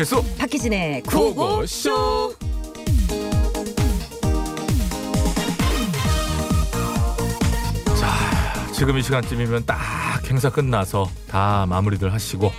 배칠수 박희진의 구호쇼. 자, 지금 이 시간쯤이면 딱 행사 끝나서 다 마무리들 하시고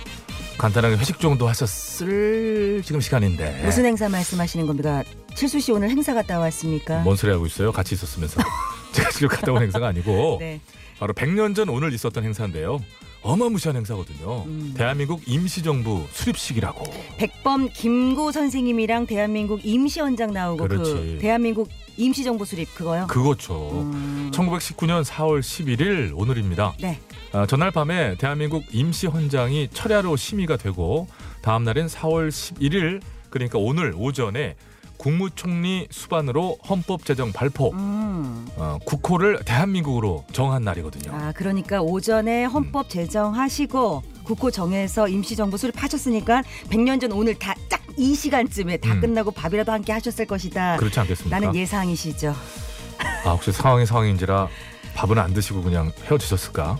간단하게 회식 정도 하셨을 지금 시간인데 무슨 행사 말씀하시는 겁니까? 칠수 씨 오늘 행사 갔다 왔습니까? 뭔 소리 하고 있어요? 같이 있었으면서 제가 지금 갔다 온 행사가 아니고 네. 바로 100년 전 오늘 있었던 행사인데요. 어마무시한 행사거든요. 음. 대한민국 임시정부 수립식이라고. 백범 김고 선생님이랑 대한민국 임시원장 나오고 그 그렇지. 대한민국 임시정부 수립 그거요? 그거죠. 음. 1919년 4월 11일 오늘입니다. 네. 아, 전날 밤에 대한민국 임시헌장이 철야로 심의가 되고 다음 날인 4월 11일 그러니까 오늘 오전에 국무총리 수반으로 헌법 제정 발포 음. 어, 국호를 대한민국으로 정한 날이거든요. 아 그러니까 오전에 헌법 제정하시고 국호 정해서 임시정부 수립하셨으니까 100년 전 오늘 다 짝 이 시간쯤에 다 음. 끝나고 밥이라도 함께 하셨을 것이다. 그렇지 않겠습니까? 나는 예상이시죠. 아, 혹시 상황이 상황인지라 밥은 안 드시고 그냥 헤어지셨을까?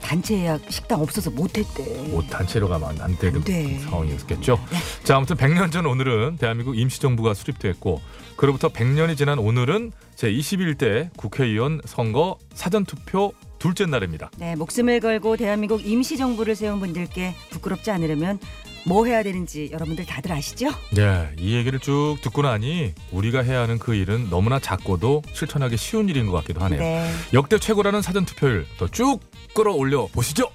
단체 예약 식당 없어서 못했대. 뭐 단체로 가면 안 되는 안 돼. 상황이었겠죠. 네. 자, 아무튼 100년 전 오늘은 대한민국 임시정부가 수립됐고 그로부터 100년이 지난 오늘은 제21대 국회의원 선거 사전투표 둘째 날입니다. 네, 목숨을 걸고 대한민국 임시정부를 세운 분들께 부끄럽지 않으려면 뭐 해야 되는지 여러분들 다들 아시죠? 네, 이 얘기를 쭉 듣고 나니 우리가 해야 하는 그 일은 너무나 작고도 실천하기 쉬운 일인 것 같기도 하네요. 네. 역대 최고라는 사전 투표율 더 쭉 끌어올려 보시죠.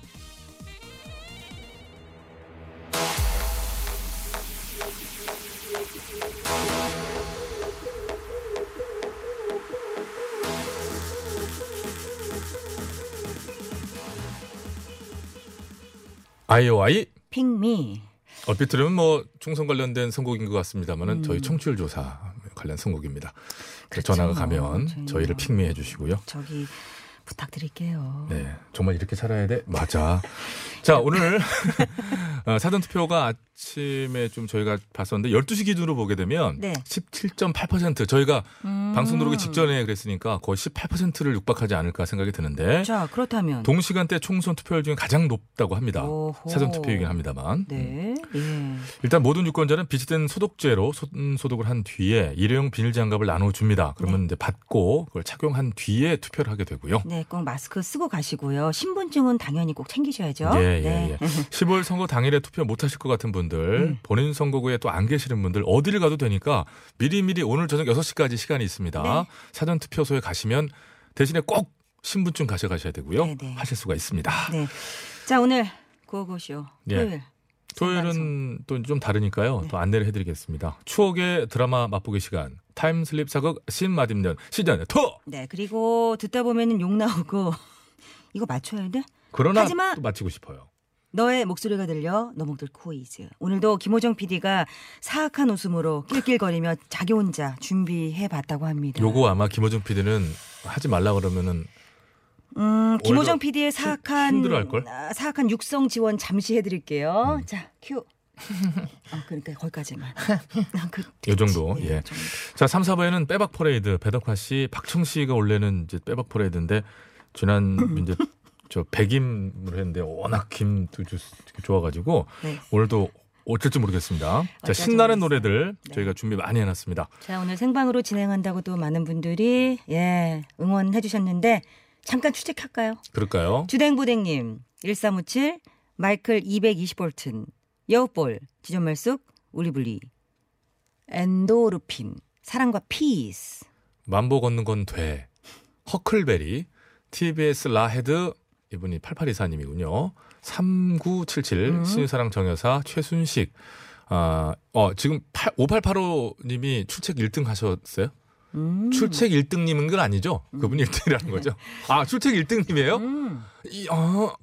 아이오아이 핑미. 얼핏 들으면 뭐 총선 관련된 선곡인 것 같습니다만은 음. 저희 청취율 조사 관련 선곡입니다. 그렇죠. 전화가 가면 저희는. 저희를 핑미해 주시고요. 저기 부탁드릴게요. 네, 정말 이렇게 살아야 돼. 맞아. 자, 오늘 어, 사전 투표가 아침에 좀 저희가 봤었는데 12시 기준으로 보게 되면 네. 17.8% 저희가 음. 방송 들어오기 직전에 그랬으니까 거의 18%를 육박하지 않을까 생각이 드는데 자, 그렇다면 동시간대 총선 투표율 중에 가장 높다고 합니다. 오호. 사전 투표이긴 합니다만. 네. 예. 일단 모든 유권자는 비치된 소독제로 손 소독을 한 뒤에 일회용 비닐 장갑을 나눠 줍니다. 그러면 네. 이제 받고 그걸 착용한 뒤에 투표를 하게 되고요. 네, 꼭 마스크 쓰고 가시고요. 신분증은 당연히 꼭 챙기셔야죠. 예, 예, 네. 예. 10월 선거 당일에 투표 못 하실 것 같은 분 들, 음. 본인 선거구에 또 안 계시는 분들 어디를 가도 되니까 미리미리 오늘 저녁 6시까지 시간이 있습니다. 네. 사전 투표소에 가시면 대신에 꼭 신분증 가져가셔야 되고요. 네, 네. 하실 수가 있습니다. 네. 자, 오늘 고고쇼 예. 토요일. 토요일은 또 좀 다르니까요. 네. 또 안내를 해드리겠습니다. 추억의 드라마 맛보기 시간, 타임슬립 사극 신마dim년 시즌 2! 네, 그리고 듣다 보면은 욕 나오고 이거 맞춰야 돼? 그러나 하지만- 또 마치고 싶어요. 너의 목소리가 들려 너목들 퀴즈. 오늘도 김호정 PD가 사악한 웃음으로 낄낄거리며 자기 혼자 준비해 봤다고 합니다. 요거 아마 김호중 PD는 하지 말라 그러면은 음, 김호정 PD의 사악한? 아, 사악한 육성 지원 잠시 해 드릴게요. 음. 자, 큐. 아, 그러니까 거기까지만. 그, 요 정도, 네, 예. 정도. 자, 3, 4부에는 빼박 퍼레이드, 배덕화 씨, 박청 씨가 원래는 이제 빼박 퍼레이드인데 지난 이제 저 백임으로 했는데 워낙 김도 주- 좋아가지고 네. 오늘도 어쩔지 모르겠습니다. 자, 신나는. 노래들 네. 저희가 준비 많이 해놨습니다. 자, 오늘 생방으로 진행한다고 또 많은 분들이 예, 응원해 주셨는데 잠깐 추측할까요? 그럴까요? 주댕부댕님 1357 마이클 220볼튼 여우볼 지존말숙 울리블리 엔도르핀 사랑과 피스 만보 걷는 건 돼. 허클베리, TBS 라헤드, 이분이 8824님이군요. 3977, 음. 신유사랑 정여사, 최순식. 아, 어, 지금 8, 5885님이 출첵 1등 하셨어요? 음. 출첵 1등님은 건 아니죠? 그분이 1등이라는 거죠? 아, 출첵 1등님이에요? 음. 이, 어,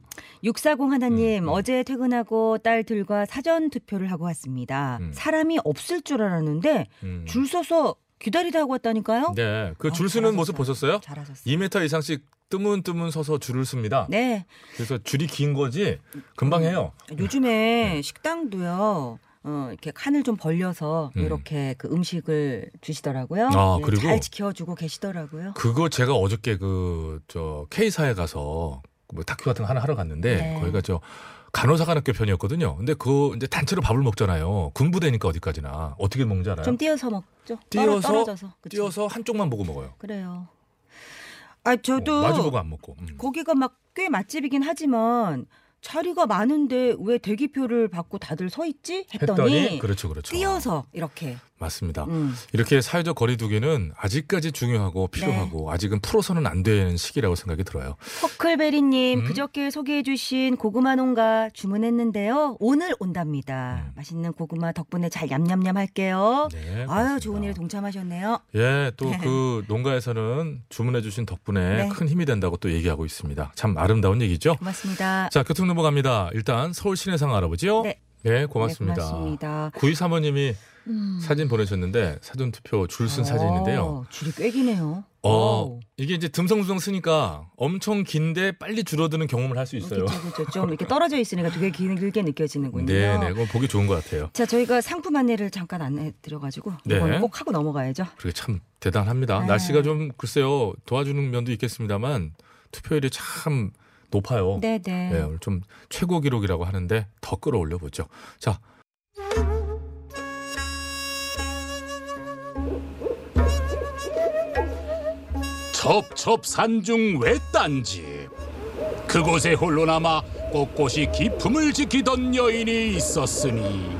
640 하나님 음, 음. 어제 퇴근하고 딸들과 사전 투표를 하고 왔습니다. 음. 사람이 없을 줄 알았는데 음. 줄 서서 기다리다 하고 왔다니까요. 네, 그 어, 줄 서는 모습. 보셨어요? 잘하셨어요. 2m 이상씩 뜨문뜨문 서서 줄을 씁니다. 네, 그래서 줄이 긴 거지 금방 해요. 요즘에 네. 식당도요. 어, 이렇게 칸을 좀 벌려서 음. 이렇게 그 음식을 주시더라고요. 아, 네, 그리고 잘 지켜주고 계시더라고요. 그거 제가 어저께 그 저 K사에 가서 뭐 다큐 같은 거 하나 하러 갔는데 네. 거기가 저 간호사관학교 편이었거든요. 근데 그 이제 단체로 밥을 먹잖아요. 군부대니까 어디까지나 어떻게 먹는지 알아요? 좀 띄어서 먹죠. 띄어서, 떨어, 져서 띄어서 한쪽만 보고 먹어요. 그래요. 아 저도 어, 마주보고 안 먹고. 음. 거기가 막 꽤 맛집이긴 하지만 자리가 많은데 왜 대기표를 받고 다들 서 있지? 했더니, 했더니 그렇죠, 그렇죠. 띄어서 이렇게. 맞습니다. 음. 이렇게 사회적 거리두기는 아직까지 중요하고 필요하고 네. 아직은 풀어서는 안 되는 시기라고 생각이 들어요. 허클베리님 음. 그저께 소개해주신 고구마 농가 주문했는데요. 오늘 온답니다. 음. 맛있는 고구마 덕분에 잘 냠냠냠 할게요. 네, 아유. 좋은 일에 동참하셨네요. 예, 또 그 농가에서는 주문해주신 덕분에 네. 큰 힘이 된다고 또 얘기하고 있습니다. 참 아름다운 얘기죠. 고맙습니다. 자, 교통정보 갑니다. 일단 서울 시내 상황 알아보죠. 네. 네, 고맙습니다. 네, 고맙습니다. 9235님이 음. 사진 보내셨는데 사전 투표 줄 쓴 사진인데요. 어, 줄이 꽤 기네요. 어, wow. 이게 이제 듬성듬성 쓰니까 엄청 긴데 빨리 줄어드는 경험을 할 수 있어요. 그렇죠, 그렇죠. 좀 이렇게 떨어져 있으니까 되게 길게 느껴지는군요. 네, 네, 그건 보기 좋은 것 같아요. 자, 저희가 상품 안내를 잠깐 안내 드려가지고 네. 이건 꼭 하고 넘어가야죠. 그게 참 대단합니다. 네. 날씨가 좀 글쎄요 도와주는 면도 있겠습니다만 투표율이 참 높아요. 네, 네. 네, 오늘 좀 최고 기록이라고 하는데 더 끌어올려 보죠. 자, 첩첩 산중 외딴집 그곳에 홀로 남아 꼿꼿이 기품을 지키던 여인이 있었으니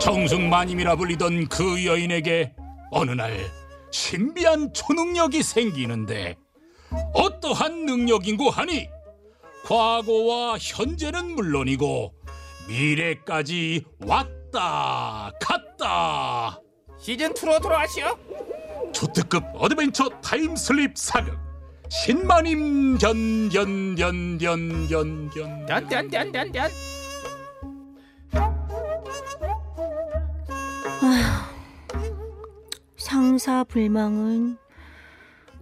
정승마님이라 불리던 그 여인에게 어느 날 신비한 초능력이 생기는데 어떠한 능력인고 하니 과거와 현재는 물론이고 미래까지 왔다 갔다 시즌 2로 돌아가시오. 초특급 어드벤처 타임슬립 사극 신마님 견견견견견견 짠짠짠짠짠. 상사 불망은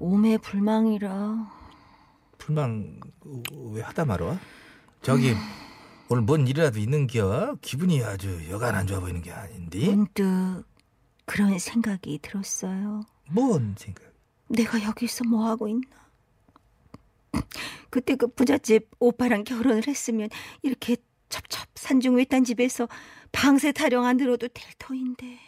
오매 불망이라. 어, 왜 하다 말어? 저기 오늘 뭔 일이라도 있는겨? 기분이 아주 여간 안 좋아 보이는 게 아닌데? 문득 그런 생각이 들었어요. 뭔 생각? 내가 여기서 뭐 하고 있나? 그때 그 부잣집 오빠랑 결혼을 했으면 이렇게 첩첩 산중 외딴 집에서 방세 타령 안 들어도 될 터인데.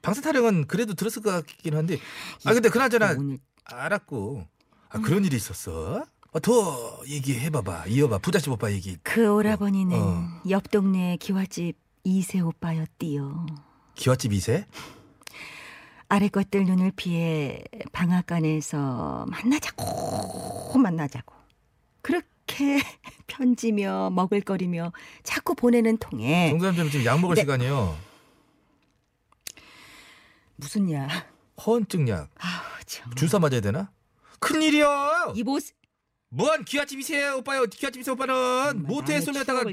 방세 타령은 그래도 들었을 것 같긴 한데 아 근데 그나저나 오늘 알았고 아 그런 일이 있었어? 아, 더 얘기해봐봐 이어봐 부잣집 오빠 얘기 그 오라버니는 어. 옆 동네 기와집 이세 오빠였디요. 기와집 이세? 아래 것들 눈을 피해 방앗간에서 만나자고 만나자고 그렇게 편지며 먹을거리며 자꾸 보내는 통에 정사람들은 지금 약 먹을 네. 시간이요 무슨 야 허언증약. 아우 참. 주사 맞아야 되나? 큰일이야! 이보 뭐한 기와집 이세 오빠요. 기와집 이세 오빠는. 모태에 쏠렸다가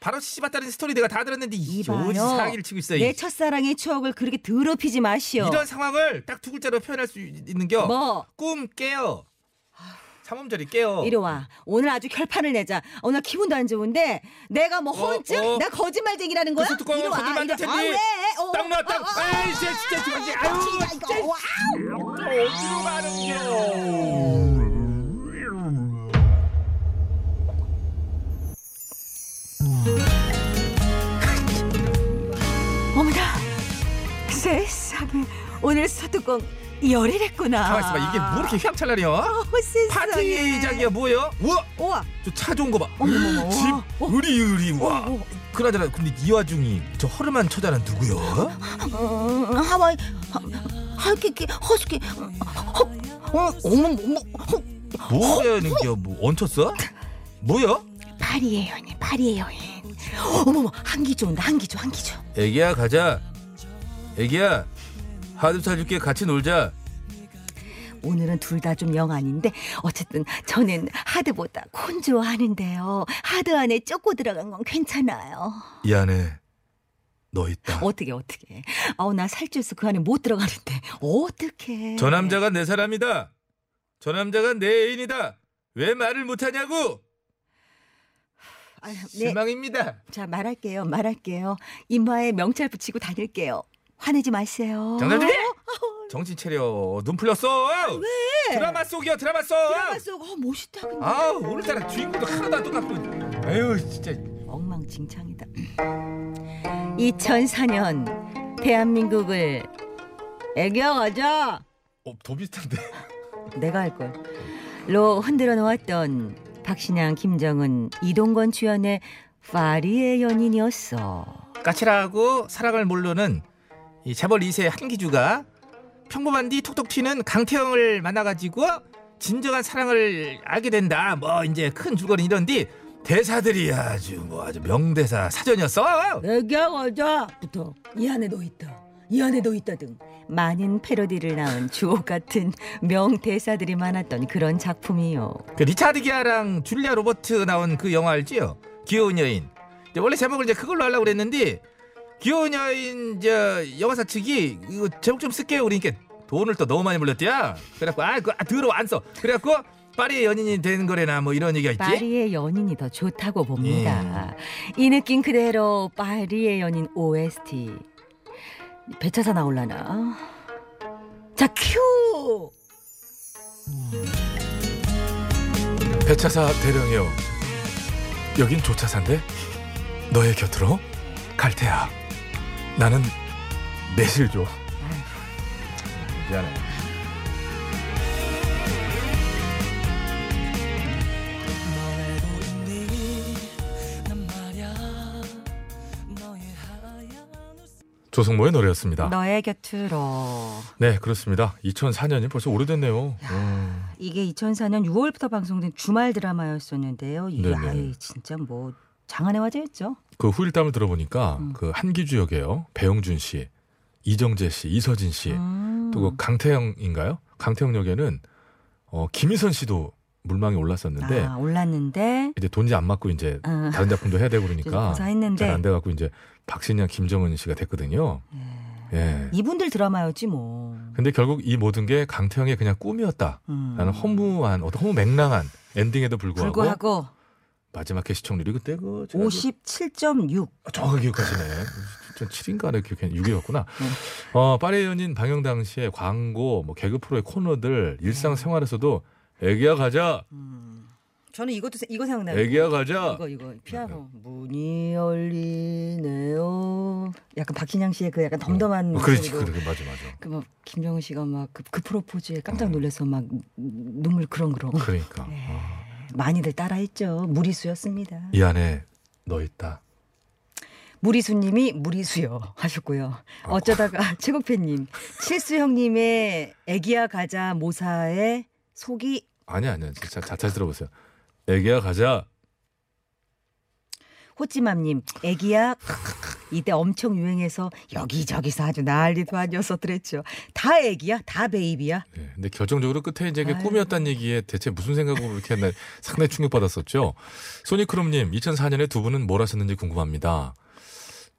바로 씨발다는 스토리 내가 다 들었는데 이 이봐요. 사기를 치고 있어 이. 내 첫사랑의 추억을 그렇게 더럽히지 마시오. 이런 상황을 딱 두 글자로 표현할 수 있는 겨. 뭐? 꿈 깨요 삼음절이 깨요 이리 와. 오늘 아주 결판을 내자. 오늘 기분도 안 좋은데 내가 뭐 어, 허언증? 어. 나 거짓말쟁이라는 거야? 그래서 뚜껑을 이리 와. 이리. 텐데. 아, 왜? 어. 어, 어, 어. 에이 진짜 진짜 진짜 아유 진짜 진짜 이거. 와우. 어디로 가는겨 어머나. 세상에. 오늘 소뚜껑 열일했구나. 가만 있어 봐 이게 뭐 이렇게 휘황찬란해요 어, 세상에. 파티장이야 뭐예요? 우와 우와. 저 차 좋은 거 봐 어머머머. 집 어. 의리 의리 와 어, 어. 그나저나 근데 이 와중이 저 허름한 처자는 누구요? 음, 하와이 하- 하이키키 허스키 허, 어, 어머 어머 허, 뭐야는겨 뭐 얹혔어? 뭐야? 파리의 여인 파리의 여인 어머머 한기조 온다 한기조 한기조 애기야 가자 애기야 하드 사줄게. 같이 놀자. 오늘은 둘 다 좀 영 아닌데 어쨌든 저는 하드보다 콘 좋아하는데요. 하드 안에 쪼고 들어간 건 괜찮아요. 이 안에 너 있다. 어떻게 어떻게? 아우 나 살쪄서 그 안에 못 들어가는데. 어떻게 저 남자가 내 사람이다. 저 남자가 내 애인이다. 왜 말을 못하냐고. 아, 네. 실망입니다. 자 말할게요 말할게요. 이마에 명찰 붙이고 다닐게요 화내지 마세요 장난들이 정신 차려 눈 풀렸어 왜? 드라마 속이야 드라마 속 드라마 속 어, 멋있다 근데 아 오늘따라 주인공도 하나도 안 똑같고 아유 진짜 엉망진창이다. 2004년 대한민국을 애겨가자. 어, 더 비슷한데. 내가 할 걸. 로 흔들어 놓았던 박신양, 김정은, 이동건 주연의 파리의 연인이었어. 까칠하고 사랑을 모르는 이 재벌 2세 한기주가 평범한 뒤 톡톡 튀는 강태영을 만나가지고 진정한 사랑을 알게 된다. 뭐 이제 큰 줄거리 이런 뒤 대사들이 아주 뭐 아주 명대사 사전이었어. 애기야 가자부터 이 안에 너 있다. 이 안에 너 있다 등 많은 패러디를 낳은 주옥 같은 명대사들이 많았던 그런 작품이요. 그 리차드 기어랑 줄리아 로버트 나온 그 영화 알지요? 귀여운 여인. 원래 제목을 이제 그걸로 하려고 그랬는데 귀여운 여인 저 영화사 측이 이거 제목 좀 쓸게요. 그러니까 돈을 또 너무 많이 물렸대야. 그래갖고 아, 그, 아 더러워 안 써. 그래갖고 파리의 연인이 되는 거래나 뭐 이런 얘기가 있지. 파리의 연인이 더 좋다고 봅니다. 이 느낌 그대로 파리의 연인 OST 배차사 나올라나? 자 큐. 배차사 대령이요. 여긴 조차사인데 너의 곁으로 갈 테야. 나는 매실 줘. 미안해. 조성모의 노래였습니다. 너의 곁으로. 네, 그렇습니다. 2004년이 벌써 오래됐네요. 음. 이게 2004년 6월부터 방송된 주말 드라마였었는데요. 아예 진짜 뭐 장안의 화제였죠. 그 후일담을 들어보니까 음. 그 한기주 역에요. 배용준 씨, 이정재 씨, 이서진 씨, 음. 또그 강태영인가요? 강태영 역에는 어, 김희선 씨도 물망에 올랐었는데 아, 올랐는데 이제 돈이 안 맞고 이제 어. 다른 작품도 해야 되고 좀 그러니까 잘 안 돼 갖고 이제 박신양, 김정은 씨가 됐거든요. 예. 이분들 드라마였지 뭐. 근데 결국 이 모든 게 강태영의 그냥 꿈이었다라는 음. 허무한 어떤 허무 맹랑한 엔딩에도 불구하고, 불구하고 마지막 회 시청률이 그때 그 제가 57.6. 그- 정확하게 기억하시네. 7인가를 기억해 6이었구나. 네. 어, 파리의 연인 방영 당시에 광고, 뭐 개그 프로의 코너들 일상 생활에서도 애기야 가자, 음. 저는 이것도 세- 이거 생각나요. 애기야 가자. 이거 이거 피아노 문이 열리네요. 약간 박신양 씨의 그 약간 덤덤한 어, 그렇지, 목소리로 그래, 맞아, 맞아. 그막 김정은 씨가 막그 그 프로포즈에 깜짝 놀라서 막 눈물 그렁그렁 그러니까 네. 어, 많이들 따라했죠. 무리수였습니다. 이 안에 너 있다. 무리수님이 무리수요 하셨고요. 어쩌다가 최국팬님 칠수 형님의 애기야 가자 모사의 속이 아니 아니야, 진짜 자, 다시 들어보세요. 애기야 가자. 호찌맘님 애기야 이때 엄청 유행해서 여기저기서 아주 난리도 아니었었더랬죠. 다 애기야, 다 베이비야. 네, 근데 결정적으로 끝에 이제 그. 꿈이었다는 얘기에 대체 무슨 생각으로 이렇게 했나 상당히 충격받았었죠. 소니크롬님, 2004년에 두 분은 뭘 하셨는지 궁금합니다.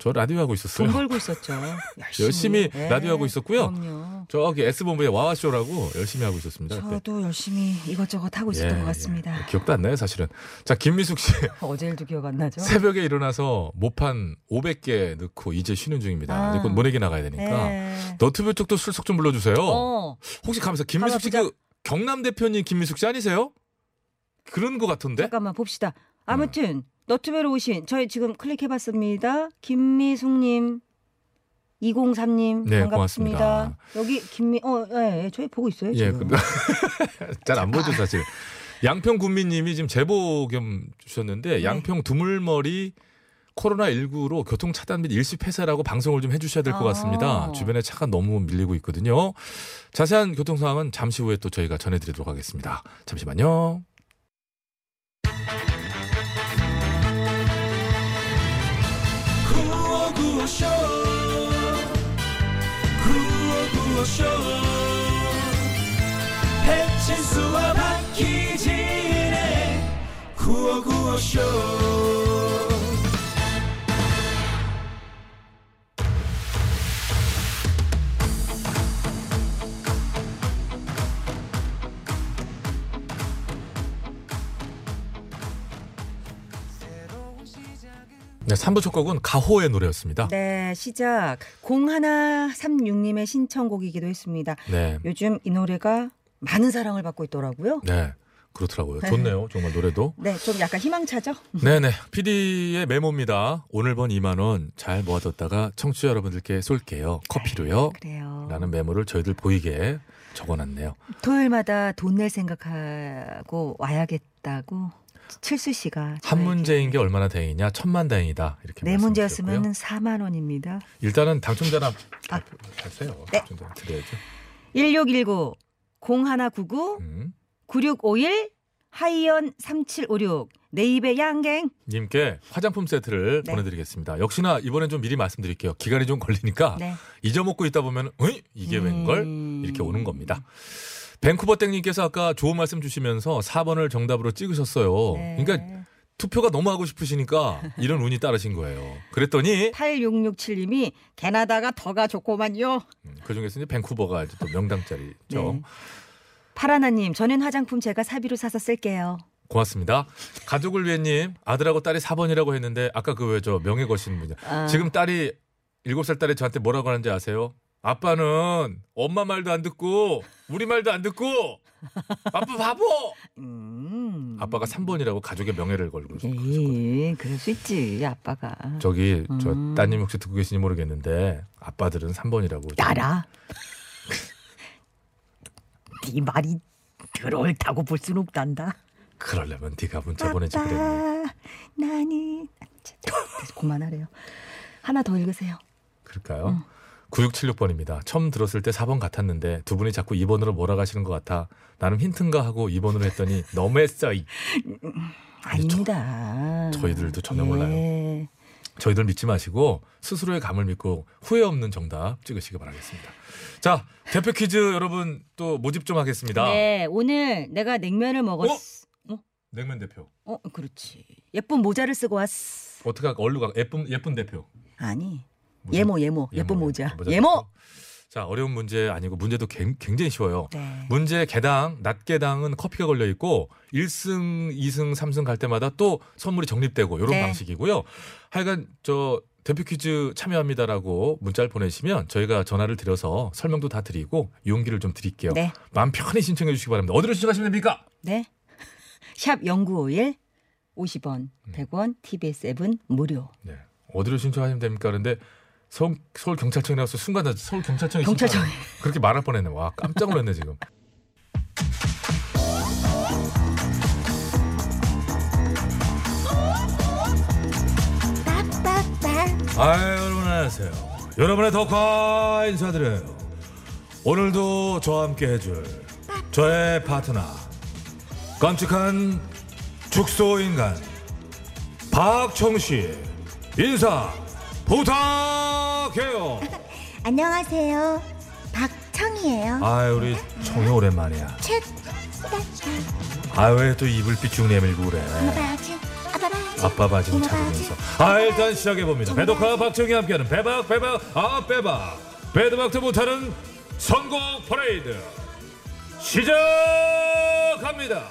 저 라디오 하고 있었어요. 돈 벌고 있었죠. 열심히, 열심히 네, 라디오 하고 있었고요. 그럼요. 저기 S본부의 와와쇼라고 열심히 하고 있었습니다. 그때. 저도 열심히 이것저것 하고 있었던 예, 것 같습니다. 예. 기억도 안 나요, 사실은. 자, 김미숙 씨. 어제 일도 기억 안 나죠? 새벽에 일어나서 모판 500개 넣고 이제 쉬는 중입니다. 아. 이제 곧 모내기 나가야 되니까. 네. 너튜브 쪽도 술석 좀 불러주세요. 어, 혹시 가면서 김미숙 씨. 그 경남 대표님 김미숙 씨 아니세요? 그런 것 같은데? 잠깐만 봅시다. 아무튼 너튜브로 오신 저희 지금 클릭해봤습니다. 김미숙님, 203님 네, 반갑습니다. 고맙습니다. 여기 김미 어, 예, 예, 저희 보고 있어요 예, 지금. 잘안 보죠 사실. 양평 군민님이 지금 제보 겸 네. 주셨는데 양평 두물머리 코로나 19로 교통 차단 및 일시 폐쇄라고 방송을 좀 해주셔야 될 것 같습니다. 아. 주변에 차가 너무 밀리고 있거든요. 자세한 교통 상황은 잠시 후에 또 저희가 전해드리도록 하겠습니다. 잠시만요. 쇼 배칠수와 박희진의 구호구호쇼 네, 3부 첫 곡은 가호의 노래였습니다. 네, 시작 0136님의 신청곡이기도 했습니다. 네. 요즘 이 노래가 많은 사랑을 받고 있더라고요. 네. 그렇더라고요. 좋네요. 정말 노래도. 네, 좀 약간 희망차죠? 네네. PD의 메모입니다. 오늘 번 2만원 잘 모아뒀다가 청취자 여러분들께 쏠게요. 커피로요. 그래요. 라는 메모를 저희들 보이게 적어놨네요. 토요일마다 돈 낼 생각하고 와야겠다고 칠수 씨가 한 문제인 게 얼마나 다행이냐. 천만 다행이다. 이렇게 네. 문제였으면 4만 원입니다. 일단은 당첨자나 아. 하세요. 네. 드려야죠. 1619 0199 음. 9651 하이언 3756내 입에 양갱 님께 화장품 세트를 네. 보내드리겠습니다. 역시나 이번엔 좀 미리 말씀드릴게요. 기간이 좀 걸리니까 네. 잊어먹고 있다 보면 어이? 이게 웬걸? 음. 이렇게 오는 겁니다. 밴쿠버 땡님께서 아까 좋은 말씀 주시면서 4번을 정답으로 찍으셨어요. 네. 그러니까 투표가 너무 하고 싶으시니까 이런 운이 따르신 거예요. 그랬더니 8667님이 캐나다가 더가 좋고만요. 음, 그중에서 이제 밴쿠버가 이제 또 명당짜리죠. 네. 파라나님, 저는 화장품 제가 사비로 사서 쓸게요. 고맙습니다. 가족을 위해님 아들하고 딸이 4번이라고 했는데 아까 그 왜 저 명예 거신 분이 아. 지금 딸이 7살 딸이 저한테 뭐라고 하는지 아세요? 아빠는 엄마 말도 안 듣고 우리 말도 안 듣고 아빠 바보! 음. 아빠가 3번이라고 가족의 명예를 걸고 예, 그럴 수 있지, 아빠가. 저기 저 음. 따님 혹시 듣고 계신지 모르겠는데 아빠들은 3번이라고 나라. 네 말이 들어옳다고 볼 수는 없단다. 그러려면 네가 문자 보내지 그랬니 나는 그만하래요. 하나 더 읽으세요. 그럴까요? 음. 9676번입니다. 처음 들었을 때 4번 같았는데 두 분이 자꾸 2번으로 몰아가시는 것 같아 나름 힌트인가 하고 2번으로 했더니 너무했어. 이. 아닙니다. 저 희들도 전혀 예. 몰라요. 저희들 믿지 마시고 스스로의 감을 믿고 후회 없는 정답 찍으시기 바라겠습니다. 자 대표 퀴즈 여러분 또 모집 좀 하겠습니다. 네, 오늘 내가 냉면을 먹었어. 어? 냉면 대표 어, 그렇지. 예쁜 모자를 쓰고 왔어. 어떻게 할까? 얼루 가 예쁜 예쁜 대표. 아니, 예모, 예모, 예쁜 모자. 예모. 대표. 자 어려운 문제 아니고 문제도 갱- 굉장히 쉬워요. 네. 문제 개당 낮 개당은 커피가 걸려 있고 1승, 2승, 3승 갈 때마다 또 선물이 적립되고 이런 네. 방식이고요. 하여간 저 대표 퀴즈 참여합니다라고 문자를 보내시면 저희가 전화를 드려서 설명도 다 드리고 용기를 좀 드릴게요. 네. 마음 편히 신청해 주시기 바랍니다. 어디로 신청하시면 됩니까? 네. 샵 0951 50원, 음. 100원, TBS 앱은 무료. 네. 어디로 신청하시면 됩니까? 그런데 서울, 서울 경찰청에 나와서 순간 나 서울 경찰청에. 신청하네. 그렇게 말할 뻔했네. 와 깜짝 놀랐네 지금. 아유 여러분 안녕하세요. 여러분의 덕화 인사드려요. 오늘도 저와 함께 해줄 저의 파트너 깜찍한 축소인간 박청 씨 인사 부탁해요. 안녕하세요. 박청이에요. 아 우리 청이 오랜만이야. 책아왜 또 입을 삐쭉 내밀고 그래. 아빠 바지 좀 찾으면서. 아 일단 시작해 봅니다. 배덕화 박정희 함께하는 배박 배박 아 배박 배드박도 못하는 선곡 퍼레이드 시작합니다.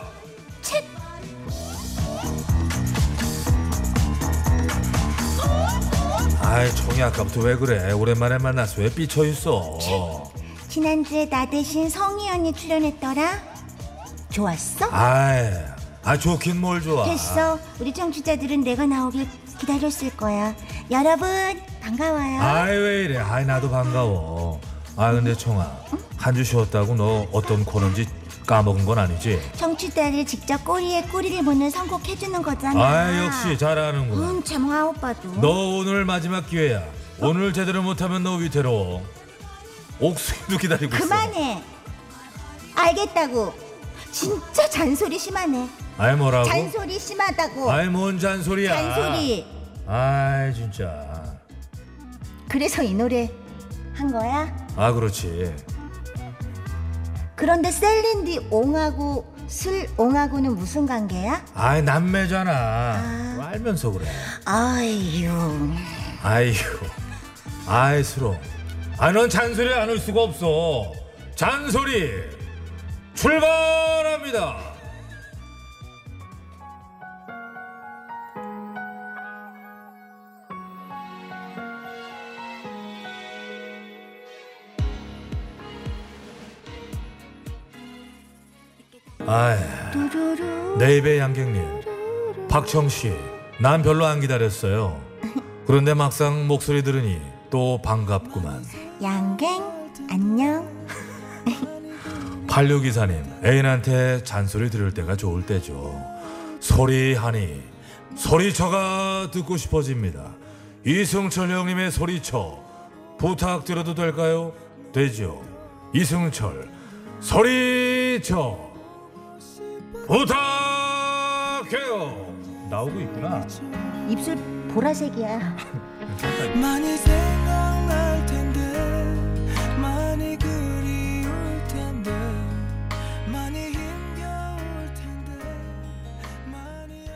아이 청이 아까부터 왜 그래? 오랜만에 만나서 왜 삐쳐 있어? 지난주에 나 대신 성희 언니 출연했더라. 좋았어? 아이, 아 좋긴 뭘 좋아. 됐어. 우리 청취자들은 내가 나오길 기다렸을 거야. 여러분 반가워요. 아이 왜 이래? 아이 나도 반가워. 아 근데 청아 한 주 쉬었다고 너 어떤 코너인지 까먹은 건 아니지? 청취자들 직접 꼬리에 꼬리를 무는 선곡 해주는 거잖아. 아 역시 잘하는구나. 음, 참화 오빠도. 너 오늘 마지막 기회야. 오늘 제대로 못하면 너 위태로워. 옥수도 기다리고 있어. 그만해. 알겠다고. 진짜 잔소리 심하네. 아이 뭐라고? 잔소리 심하다고. 아이 뭔 잔소리야? 잔소리. 아이 진짜. 그래서 이 노래 한 거야? 아 그렇지. 그런데 셀린디 옹하고 술 옹하고는 무슨 관계야? 아이 남매잖아. 아. 뭐 알면서 그래. 아유. 아이고, 아이스러워. 아, 넌 잔소리 안 할 수가 없어. 잔소리 출발합니다. 내 입의 양갱님, 박청 씨, 난 별로 안 기다렸어요. 그런데 막상 목소리 들으니 또 반갑구만. 양갱 안녕. 86기사님, 애인한테 잔소리 들을 때가 좋을 때죠. 소리하니, 소리쳐가 듣고 싶어집니다. 이승철 형님의 소리쳐, 부탁드려도 될까요? 되죠. 이승철, 소리쳐, 부탁해요. 나오고 있구나. 입술 보라색이야. 많이 생각날 텐데 많이 그리울 텐데 많이 힘겨울 텐데 많이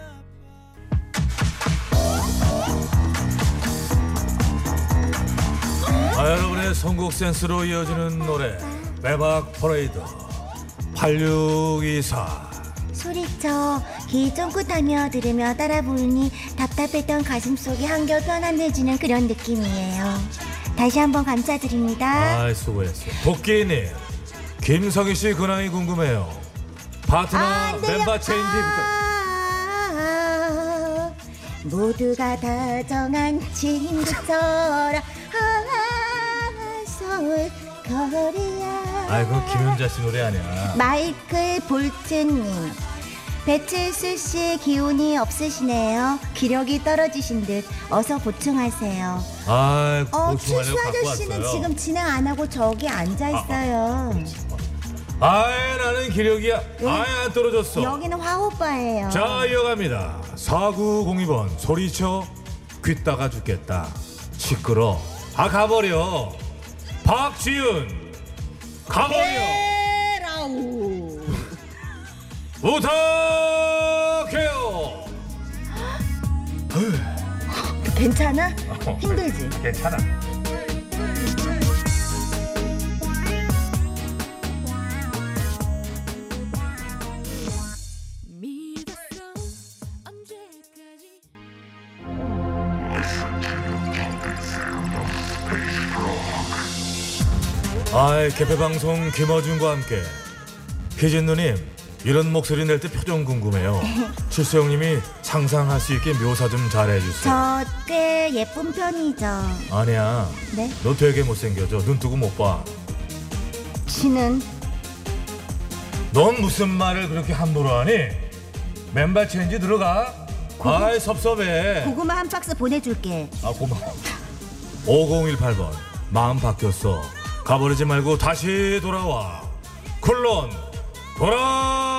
아파 아, 여러분의 선곡 센스로 이어지는 노래 빼박 퍼레이드 8624 소리쳐. 귀 쫑긋하며 들으며 따라 부르니 답답했던 가슴속이 한결 편안해지는 그런 느낌이에요. 다시 한번 감사드립니다. 아 수고했어 도끼님 김성희 씨 근황이 궁금해요. 파트너 안 들려. 멤버 체인지부터 아, 모두가 다 정한 친구처럼 아, 서울 거리야. 아이 그건 김윤자 씨 노래 아니야. 마이클 볼트님 배칠수 씨 기운이 없으시네요. 기력이 떨어지신 듯 어서 보충하세요. 아이 어 칠수 갖고 아저씨는 지금 진행 안 하고 저기 앉아 있어요. 아이 나는 기력이 아예 안 떨어졌어. 여기는 화 오빠예요. 자 이어갑니다. 4902번 소리쳐 귀따가 죽겠다. 시끄러. 아 가버려. 박지윤 가버려. 에라우 부탁해요 괜찮아? 힘들지? 괜찮아 아이 개폐방송 김어준과 함께 희진 누님 이런 목소리 낼 때 표정 궁금해요. 칠수 형님이 상상할 수 있게 묘사 좀 잘해주세요. 저 꽤 예쁜 편이죠. 아니야. 네? 너 되게 못생겨져. 눈 뜨고 못봐넌 지는? 무슨 말을 그렇게 함부로 하니? 맨발 체인지 들어가. 아이 섭섭해. 고구마 한 박스 보내줄게. 아 고마워 5018번. 마음 바뀌었어. 가버리지 말고 다시 돌아와. 쿨론 돌아와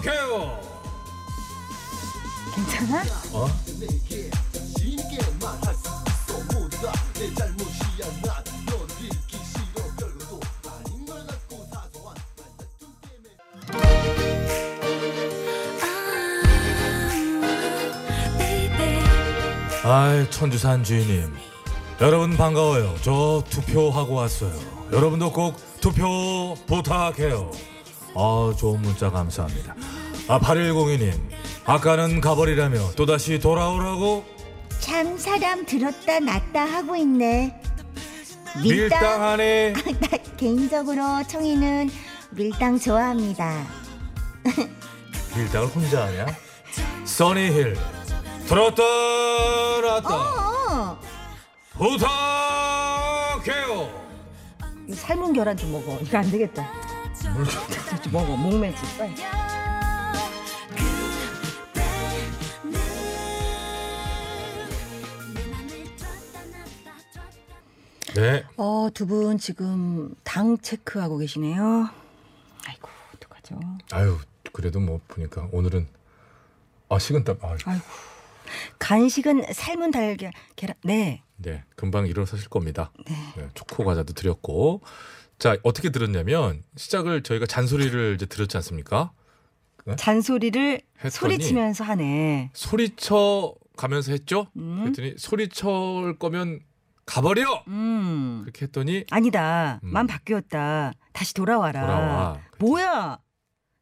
부탁해요 괜찮아? 어? 아이 천주산 주인님 여러분 반가워요 저 투표하고 왔어요 여러분도 꼭 투표 부탁해요. 아 좋은 문자 감사합니다. 아 8102님 아까는 가버리라며 또다시 돌아오라고? 참 사람 들었다 놨다 하고 있네. 밀당하네. 나 개인적으로 청이는 밀당 좋아합니다. 밀당을 혼자 하냐? 써니힐 들었다 놨다. 어 부탁해요 이 삶은 계란 좀 먹어. 이거 안 되겠다. 좀 먹어. 목매지. 빨리. 네 어, 두 분 지금 당 체크하고 계시네요. 아이고, 어떡하죠? 아유 그래도 뭐 보니까 오늘은 아 식은땀 아, 아이고. 간식은 삶은 달걀 계란. 네. 네 금방 일어서실 겁니다. 네, 초코 과자도 드렸고 자 어떻게 들었냐면 시작을 저희가 잔소리를 이제 들었지 않습니까? 잔소리를 했더니 소리치면서 하네. 소리쳐 가면서 했죠. 음. 그랬더니 소리쳐올 거면 가버려 음. 그렇게 했더니 아니다. 음. 맘 바뀌었다. 다시 돌아와라. 돌아와 뭐야?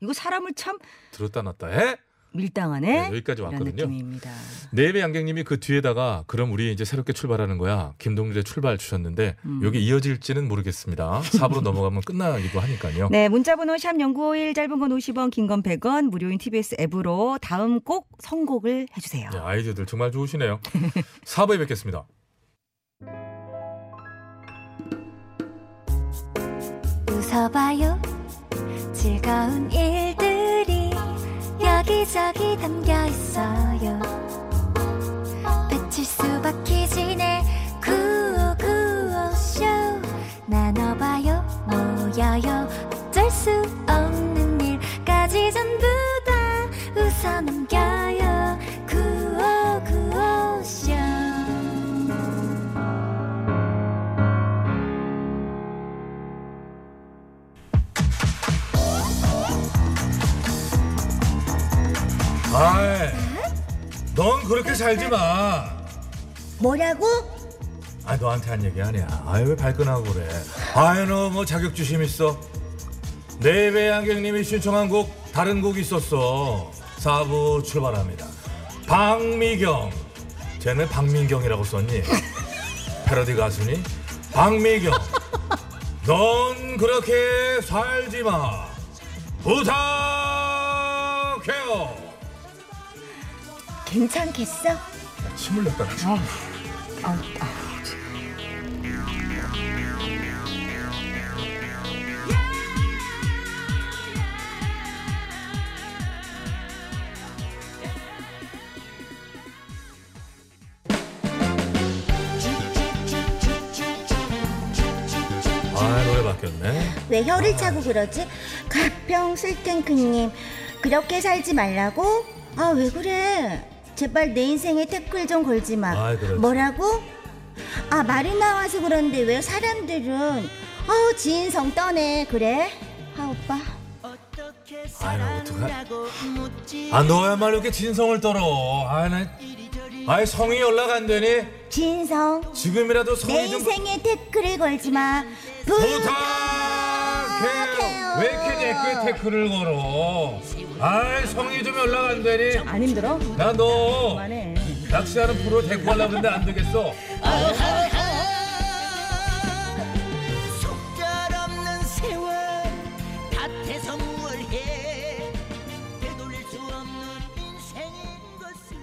이거 사람을 참 들었다 놨다 해 밀당하네. 네, 여기까지 왔거든요. 네배 양갱님이 그 뒤에다가 그럼 우리 이제 새롭게 출발하는 거야. 김동률의 출발 주셨는데 음. 여기 이어질지는 모르겠습니다. 4부로 넘어가면 끝나기도 하니까요. 네, 문자번호 샵 연구오일 짧은 건 50원, 긴 건 100원, 무료인 TBS 앱으로 다음 곡 선곡을 해주세요. 네, 아이디어들 정말 좋으시네요. 4부에 뵙겠습니다. 웃어봐요 즐거운 일들이 여기저기 담겨 있어요. 배칠수 박희진의 구호구호쇼. 나눠봐요 모여요. 어쩔 수 없는 일까지 전부 다 웃어 넘 아이, 넌 그렇게 살지 마. 뭐라고? 아, 너한테 한 얘기 아니야. 아유, 왜 발끈하고 그래. 아유, 너 뭐 자격주심 있어? 네배 양경님이 신청한 곡, 다른 곡 있었어. 4부 출발합니다. 박미경. 쟤는 박민경이라고 썼니? 패러디 가수니? 박미경. 넌 그렇게 살지 마. 부탁해요. 괜찮겠어? 침을 냈다. 아, 노래 바뀌었네. 왜 혀를 차고 그러지? 가평 슬탱크님 그렇게 살지 말라고? 아 왜 그래? 제발 내 인생에 태클 좀 걸지 마. 그렇지. 뭐라고? 아 말이 나와서 그런데 왜 사람들은 어 지인성 떠네 그래? 아 오빠 아유, 어떡하... 아, 너야말로 이렇게 진성을 떨어. 아, 나... 아이, 성이 연락 안 되니? 지인성 지금이라도 내 성이 좀... 인생에 태클을 걸지 마. 부탁해요. 왜 이렇게 내 거에 태클을 걸어? 아이, 성이 좀 연락 안 되니? 안 힘들어? 나 너 그만해. 낚시하는 프로 데리고 가려고 그러는데 안 되겠어. 속절 없는 세월 밭에서 무얼 해 되돌릴 수 없는 인생인 것을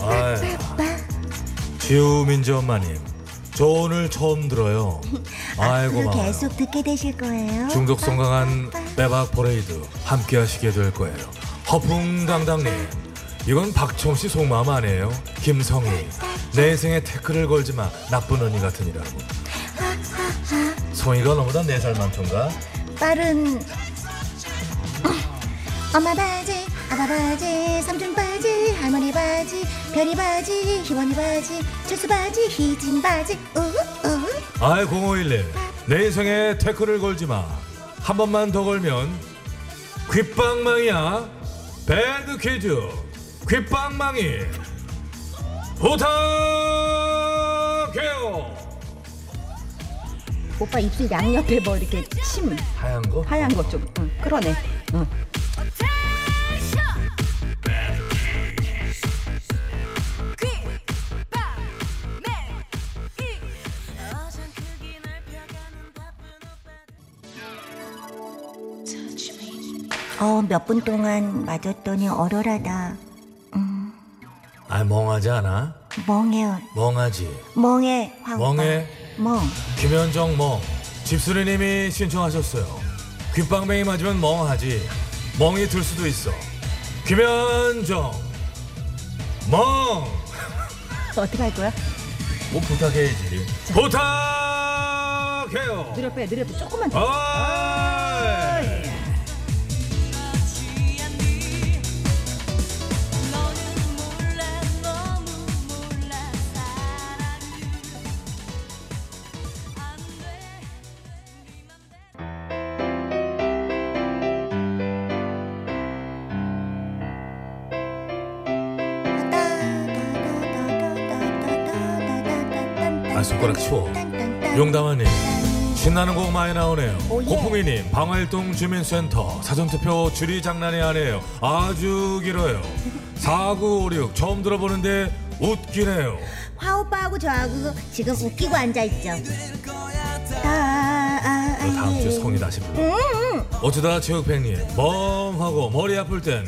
아이, 지우 민지 엄마님, 저 오늘 처음 들어요. 아이고, 앞으로 고마워요. 계속 듣게 되실 거예요. 중독성 강한 빼박 퍼레이드 함께 하시게 될 거예요. 허풍당당님, 이건 박청 씨 속마음 아니에요? 김성희, 내 인생에 태클을 걸지 마, 나쁜 언니 같으니라고. 성희가 너보다 네 살 많던가? 빠른 엄마 바지 아빠 바지 삼촌 바지 할머니 바지 별이 바지 희원이 바지 철수 바지 희진 바지 우우 아이 0511, 내 인생에 태클을 걸지 마. 한 번만 더 걸면 귓방망이야. 배드 퀴즈, 귓방망이. 부탁해요. 오빠 입술 양옆에 뭐 이렇게 침 하얀 거? 하얀 거 좀 응, 끌어내. 응. 어 몇 분 동안 맞았더니 얼얼하다 아 멍하지 않아? 멍해요 멍하지. 멍해 황 멍해. 멍 김현정 멍. 집수리님이 신청하셨어요. 귓방맹이 맞으면 멍하지. 멍이 들 수도 있어. 김현정 멍. 어떻게 할 거야? 뭐 부탁해야지. 부탁해요. 느려 빼, 느려 빼. 조금만 더. 아 아, 손가락 치워. 용담하니 신나는 곡 많이 나오네요. 오, 예. 고풍이님 방활동 주민센터 사전투표 줄이 장난이 아니에요. 아주 길어요. 4956 처음 들어보는데 웃기네요. 화 오빠하고 저하고 지금 웃기고 앉아 있죠. 아, 아, 그 다음 예. 주 성이 다시 불러. 어쩌다 체육팬님 멍하고 머리 아플 땐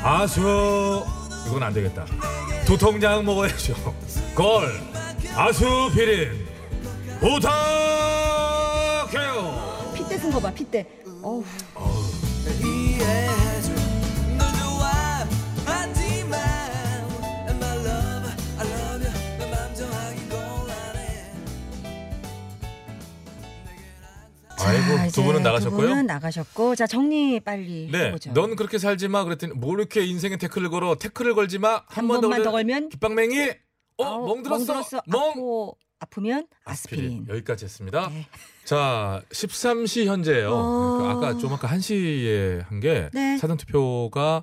아수 이건 안 되겠다. 두통약 먹어야죠. 걸 아수 피린 부탁해요. 핏대 쓴 거 봐, 핏대. 어우. 아이고 자, 두 분은 나가셨고요. 두 분은 나가셨고, 자 정리 빨리 네, 해보죠. 넌 그렇게 살지 마. 그랬더니 뭐 이렇게 인생에 태클을 걸어? 태클을 걸지 마. 한번 번만 더 걸면 걸면 깃방맹이. 어, 아우, 멍 들었어. 멍. 아프, 아프면 아스피린. 여기까지 했습니다. 네. 자, 13시 현재예요. 어. 그러니까 아까 좀 아까 1시에 한게 네. 사전 투표가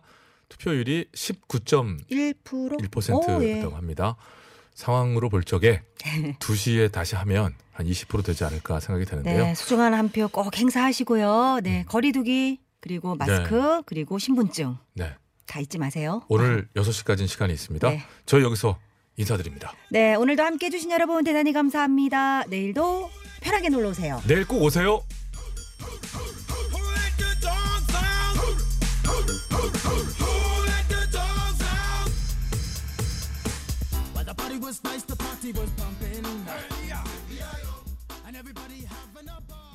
투표율이 19.1%였다고 1%? 오, 예. 합니다. 상황으로 볼 적에 2시에 다시 하면 한 20% 되지 않을까 생각이 되는데요. 네, 소중한 한 표 꼭 행사하시고요. 네, 거리두기 그리고 마스크 그리고 신분증 네. 다 잊지 마세요. 오늘 6시까지는 시간이 있습니다. 네. 저희 여기서 인사드립니다. 네, 오늘도 함께 해주신 여러분 대단히 감사합니다. 내일도 편하게 놀러 오세요. 내일 꼭 오세요. was nice, the party was pumping. And everybody having a ball.